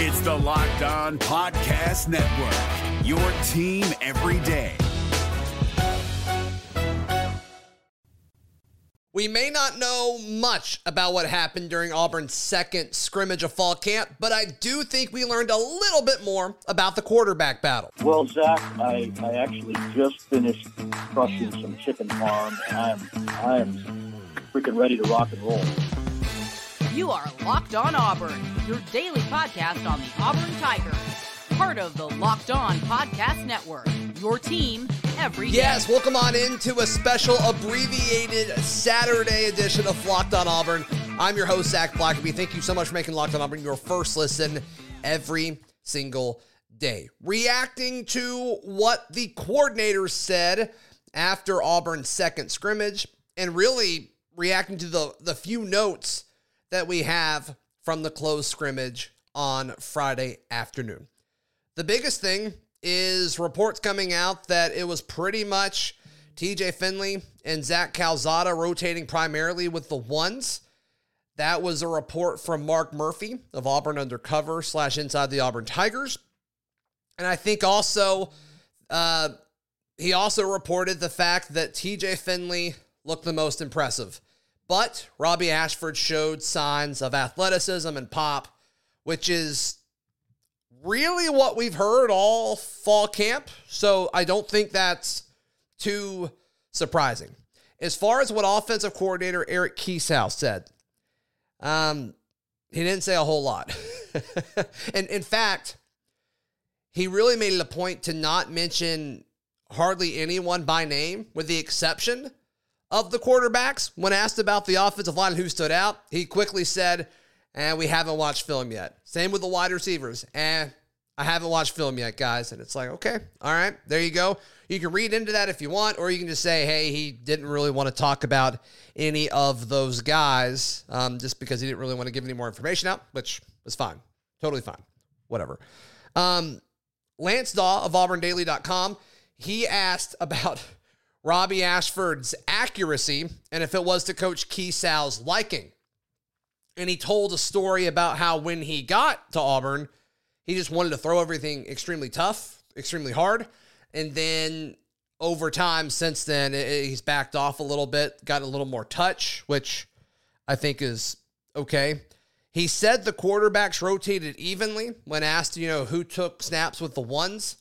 It's the Locked On Podcast Network, your team every day. We may not know much about what happened during Auburn's second scrimmage of fall camp, but I do think we learned a little bit more about the quarterback battle. Well, Zach, I, I actually just finished crushing some chicken farm, and I am I am freaking ready to rock and roll. You are Locked On Auburn, your daily podcast on the Auburn Tigers, part of the Locked On Podcast Network. Your team every day. Yes, welcome on into a special abbreviated Saturday edition of Locked On Auburn. I'm your host, Zach Blackerby. Thank you so much for making Locked On Auburn your first listen every single day. Reacting to what the coordinators said after Auburn's second scrimmage, and really reacting to the, the few notes that we have from the closed scrimmage on Friday afternoon. The biggest thing is reports coming out that it was pretty much TJ Finley and Zach Calzada rotating primarily with the ones. That was a report from Mark Murphy of Auburn Undercover slash Inside the Auburn Tigers. And I think also uh, he also reported the fact that TJ Finley looked the most impressive. But Robby Ashford showed signs of athleticism and pop, which is really what we've heard all fall camp. So I don't think that's too surprising. As far as what offensive coordinator Eric Kiesau said, um, he didn't say a whole lot. and in fact, he really made it a point to not mention hardly anyone by name, with the exception of the quarterbacks. When asked about the offensive line who stood out, he quickly said, and we haven't watched film yet. Same with the wide receivers. And I haven't watched film yet, guys. And it's like, okay, all right, there you go. You can read into that if you want, or you can just say, hey, he didn't really want to talk about any of those guys um, just because he didn't really want to give any more information out, which was fine. Totally fine. Whatever. Um, Lance Daw of AuburnDaily.com, he asked about Robby Ashford's accuracy and if it was to Coach Kiesau's liking and he told a story about how when he got to Auburn, he just wanted to throw everything extremely tough, extremely hard. And then over time, since then, it, he's backed off a little bit, got a little more touch, which I think is okay. He said the quarterbacks rotated evenly when asked, you know, who took snaps with the ones.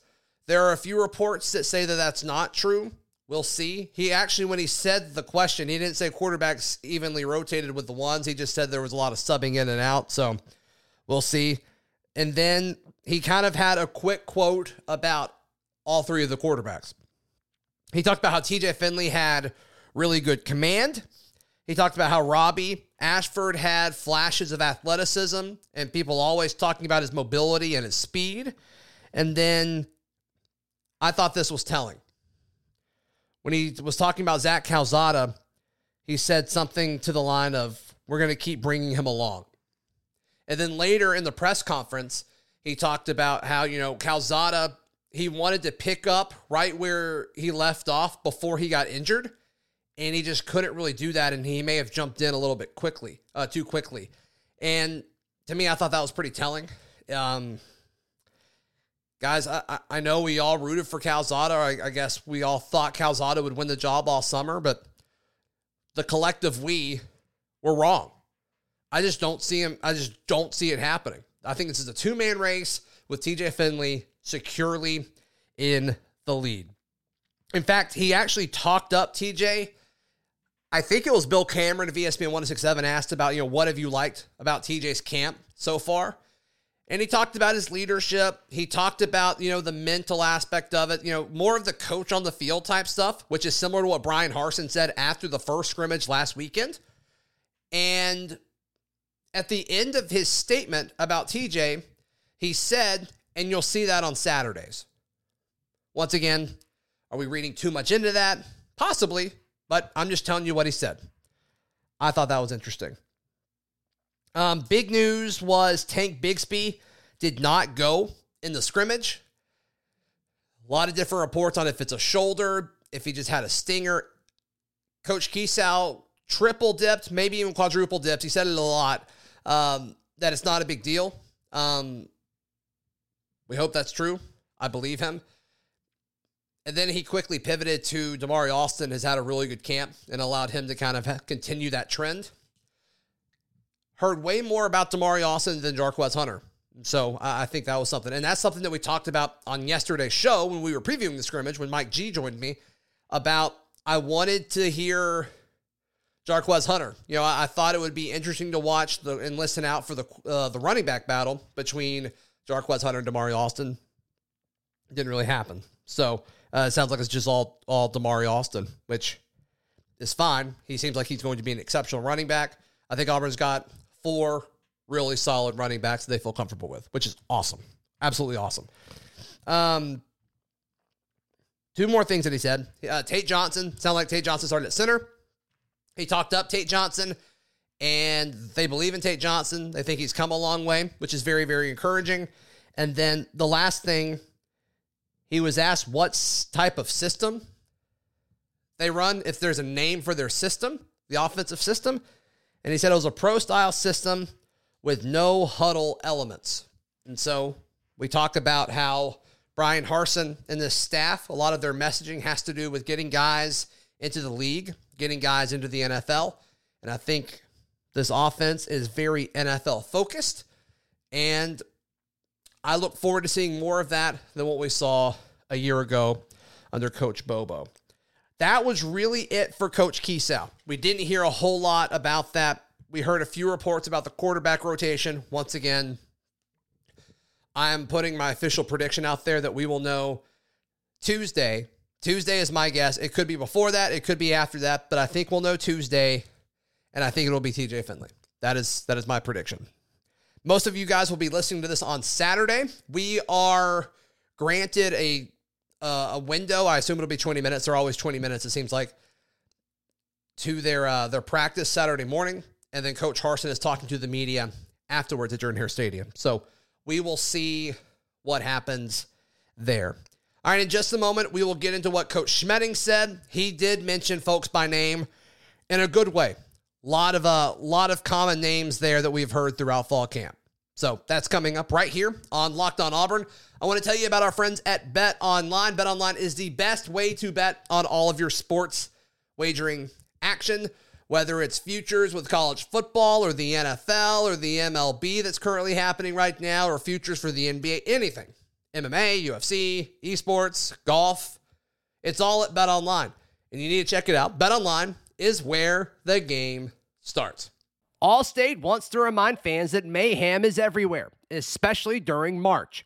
There are a few reports that say that that's not true. We'll see. He actually, when he said the question, he didn't say quarterbacks evenly rotated with the ones. He just said there was a lot of subbing in and out. So we'll see. And then he kind of had a quick quote about all three of the quarterbacks. He talked about how TJ Finley had really good command. He talked about how Robby Ashford had flashes of athleticism and people always talking about his mobility and his speed. And then I thought this was telling when he was talking about Zach Calzada, he said something to the line of, We're going to keep bringing him along. And then later in the press conference, he talked about how, you know, Calzada, he wanted to pick up right where he left off before he got injured. And he just couldn't really do that. And he may have jumped in a little bit quickly, uh, too quickly. And to me, I thought that was pretty telling. Um, guys, I, I know we all rooted for Calzada. I, I guess we all thought Calzada would win the job all summer, but the collective we were wrong. I just don't see him. I just don't see it happening. I think this is a two man race with TJ Finley securely in the lead. In fact, he actually talked up TJ. I think it was Bill Cameron of ESPN 1067 asked about, you know, what have you liked about TJ's camp so far? And he talked about his leadership. He talked about, you know, the mental aspect of it, you know, more of the coach on the field type stuff, which is similar to what Bryan Harsin said after the first scrimmage last weekend. And at the end of his statement about TJ, he said, and you'll see that on Saturdays. Once again, are we reading too much into that? Possibly, but I'm just telling you what he said. I thought that was interesting. Um, big news was Tank Bigsby did not go in the scrimmage. A lot of different reports on if it's a shoulder, if he just had a stinger. Coach Kiesau triple dipped, maybe even quadruple dipped. He said it a lot. Um, that it's not a big deal. Um, We hope that's true. I believe him. And then he quickly pivoted to Damari Alston, has had a really good camp and allowed him to kind of continue that trend. Heard way more about Damari Alston than Jarquez Hunter. So I think that was something. And that's something that we talked about on yesterday's show when we were previewing the scrimmage when Mike G joined me about I wanted to hear Jarquez Hunter. You know, I, I thought it would be interesting to watch the and listen out for the uh, the running back battle between Jarquez Hunter and Damari Alston. Didn't really happen. So uh, it sounds like it's just all all Damari Alston, which is fine. He seems like he's going to be an exceptional running back. I think Auburn's got four really solid running backs that they feel comfortable with, which is awesome. Absolutely awesome. Um, two more things that he said. Uh, Tate Johnson, sound like Tate Johnson started at center. He talked up Tate Johnson, and they believe in Tate Johnson. They think he's come a long way, which is very, very encouraging. And then the last thing, he was asked what type of system they run, if there's a name for their system, the offensive system. And he said it was a pro style system with no huddle elements. And so we talk about how Bryan Harsin and this staff, a lot of their messaging has to do with getting guys into the league, getting guys into the NFL. And I think this offense is very NFL focused. And I look forward to seeing more of that than what we saw a year ago under Coach Bobo. That was really it for Coach Kiesau. We didn't hear a whole lot about that. We heard a few reports about the quarterback rotation. Once again, I am putting my official prediction out there that we will know Tuesday. Tuesday is my guess. It could be before that, it could be after that, but I think we'll know Tuesday, and I think it'll be TJ Finley. That is that is my prediction. Most of you guys will be listening to this on Saturday. We are granted a uh, a window. I assume it'll be 20 minutes. They're always 20 minutes. It seems like to their uh, their practice Saturday morning, and then Coach Harsin is talking to the media afterwards at Jordan Hare Stadium. So we will see what happens there. All right, in just a moment, we will get into what Coach Schmedding said. He did mention folks by name in a good way. A lot of a uh, lot of common names there that we've heard throughout fall camp. So that's coming up right here on Locked On Auburn. I want to tell you about our friends at BetOnline. Bet Online is the best way to bet on all of your sports wagering action, whether it's futures with college football or the NFL or the MLB that's currently happening right now, or futures for the NBA, anything. MMA, UFC, esports, golf. It's all at BetOnline. And you need to check it out. BetOnline is where the game starts. Allstate wants to remind fans that mayhem is everywhere, especially during March.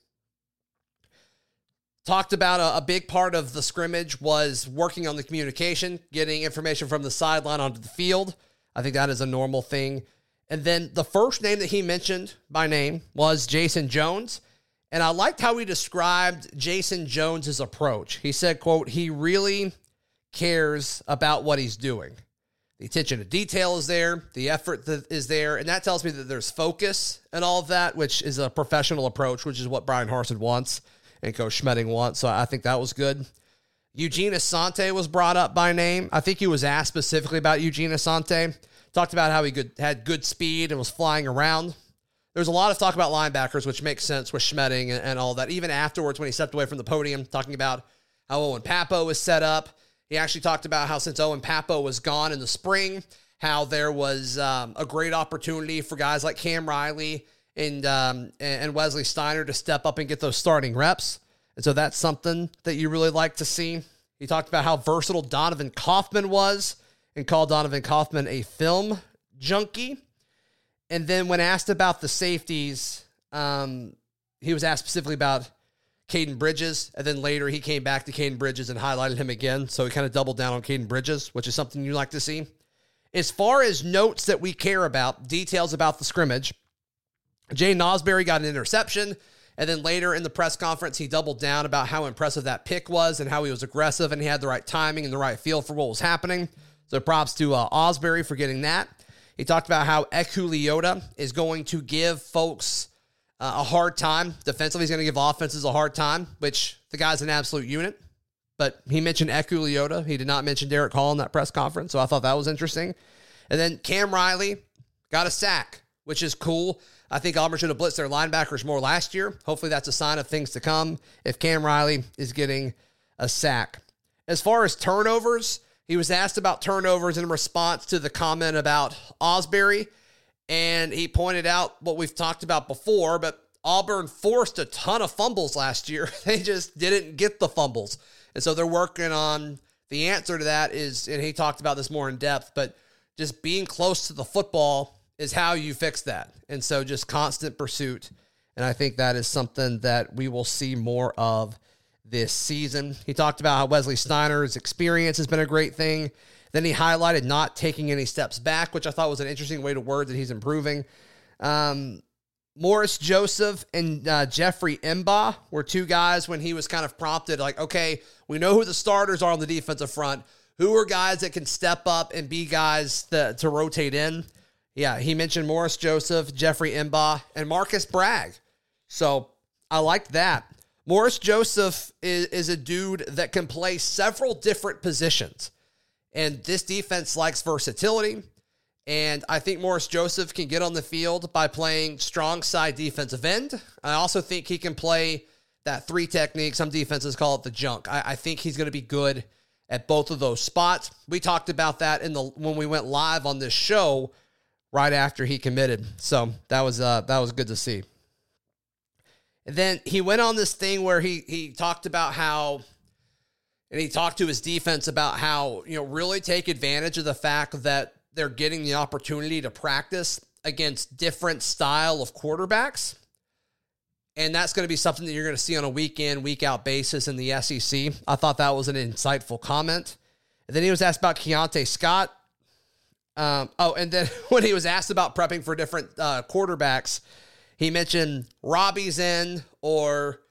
talked about a, a, big part of the scrimmage was working on the communication, getting information from the sideline onto the field. I think that is a normal thing. And then the first name that he mentioned by name was Jason Jones. And I liked how he described Jason Jones's approach. He said, quote, he really cares about what he's doing. The attention to detail is there, the effort that is there, and that tells me that there's focus and all of that, which is a professional approach, which is what Bryan Harsin wants and Coach Schmedding wants. So I think that was good. Eugene Asante was brought up by name. I think he was asked specifically about Eugene Asante. Talked about how he good, had good speed and was flying around. There was a lot of talk about linebackers, which makes sense with Schmedding and, and all that. Even afterwards, when he stepped away from the podium, talking about how Owen Pappoe was set up he actually talked about how since Owen Pappoe was gone in the spring, how there was um, a great opportunity for guys like Cam Riley and um, and Wesley Steiner to step up and get those starting reps. And so that's something that you really like to see. He talked about how versatile Donovan Kaufman was and called Donovan Kaufman a film junkie. And then when asked about the safeties, um, he was asked specifically about Caden Bridges, and then later he came back to Caden Bridges and highlighted him again. So he kind of doubled down on Caden Bridges, which is something you like to see. As far as notes that we care about, details about the scrimmage, Jay Nosberry got an interception, And then later in the press conference, he doubled down about how impressive that pick was and how he was aggressive and he had the right timing and the right feel for what was happening. So props to uh, Ausberry for getting that. He talked about how Eku is going to give folks uh, a hard time. Defensively, he's going to give offenses a hard time, which the guy's an absolute unit. But he mentioned Eku. He did not mention Derick Hall in that press conference. So I thought that was interesting. And then Cam Riley got a sack, which is cool. I think Auburn should have blitzed their linebackers more last year. Hopefully, that's a sign of things to come if Cam Riley is getting a sack. As far as turnovers, he was asked about turnovers in response to the comment about Ausberry, and he pointed out what we've talked about before, but Auburn forced a ton of fumbles last year. They just didn't get the fumbles. And so they're working on the answer to that is, and he talked about this more in depth, but just being close to the football is how you fix that. And so just constant pursuit. And I think that is something that we will see more of this season. He talked about how Wesley Steiner's experience has been a great thing. Then he highlighted not taking any steps back, which I thought was an interesting way to word that he's improving. Um, Morris Joseph and uh, Jeffrey M'ba were two guys when he was kind of prompted, like, okay, we know who the starters are on the defensive front. Who are guys that can step up and be guys that, to rotate in? Yeah, he mentioned Morris Joseph, Jeffrey M'ba, and Marcus Bragg. So I liked that. Morris Joseph is, is a dude that can play several different positions. And this defense likes versatility. And I think Morris Joseph can get on the field by playing strong side defensive end. I also think he can play that three technique. Some defenses call it the junk. I, I think he's going to be good at both of those spots. We talked about that in the when we went live on this show right after he committed. So that was uh, that was good to see. And then he went on this thing where he he talked about how and he talked to his defense about how, you know, really take advantage of the fact that they're getting the opportunity to practice against different style of quarterbacks. And that's going to be something that you're going to see on a week in, week out basis in the SEC. I thought that was an insightful comment. And then he was asked about Keionte Scott. Um, oh, and then when he was asked about prepping for different uh, quarterbacks, he mentioned Robby's in or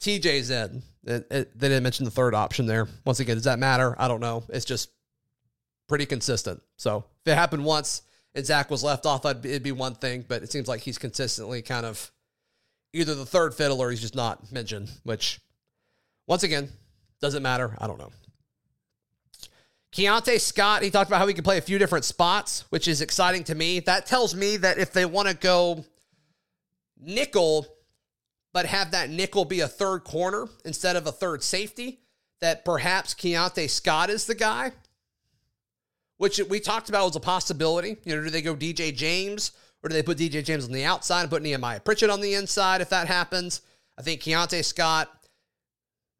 TJ's in. It, it, they didn't mention the third option there. Once again, does that matter? I don't know. It's just pretty consistent. So if it happened once and Zach was left off, it'd be one thing, but it seems like he's consistently kind of either the third fiddle or he's just not mentioned, which once again, doesn't matter. I don't know. Keionte Scott, he talked about how he can play a few different spots, which is exciting to me. That tells me that if they want to go nickel, but have that nickel be a third corner instead of a third safety, that perhaps Keionte Scott is the guy, which we talked about was a possibility. You know, do they go DJ James or do they put DJ James on the outside and put Nehemiah Pritchett on the inside if that happens? I think Keionte Scott,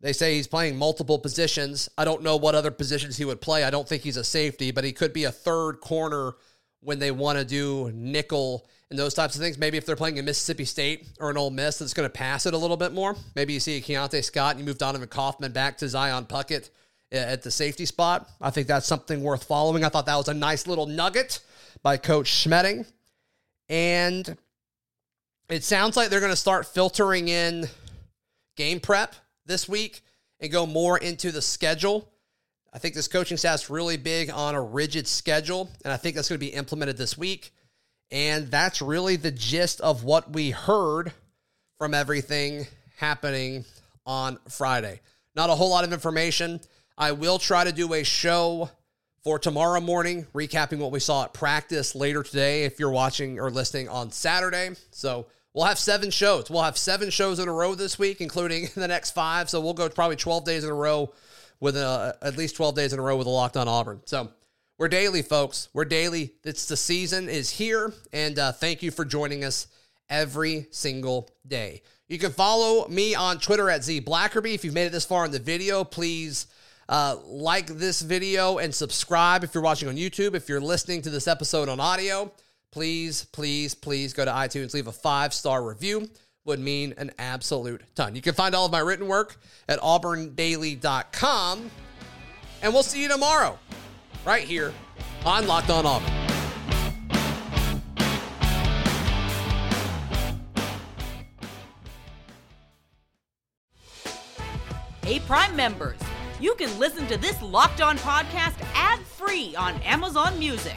they say he's playing multiple positions. I don't know what other positions he would play. I don't think he's a safety, but he could be a third corner when they want to do nickel and those types of things. Maybe if they're playing in Mississippi State or an Ole Miss that's going to pass it a little bit more. Maybe you see a Keionte Scott and you move Donovan Kaufman back to Zion Puckett eh, at the safety spot. I think that's something worth following. I thought that was a nice little nugget by Coach Schmedding. And it sounds like they're going to start filtering in game prep this week and go more into the schedule. I think this coaching staff's really big on a rigid schedule, and I think that's going to be implemented this week. And that's really the gist of what we heard from everything happening on Friday. Not a whole lot of information. I will try to do a show for tomorrow morning, recapping what we saw at practice later today if you're watching or listening on Saturday. So we'll have seven shows. We'll have seven shows in a row this week, including the next five. So we'll go probably 12 days in a row with a, at least 12 days in a row with a Locked On Auburn. So we're daily, folks. We're daily. It's the season is here, and uh, thank you for joining us every single day. You can follow me on Twitter at Z Blackerby. If you've made it this far in the video, please uh, like this video and subscribe if you're watching on YouTube. If you're listening to this episode on audio, please, please, please go to iTunes, leave a five star review. Would mean an absolute ton. You can find all of my written work at auburndaily.com. And we'll see you tomorrow right here on Locked On Auburn. Hey, Prime members, you can listen to this Locked On podcast ad free on Amazon Music.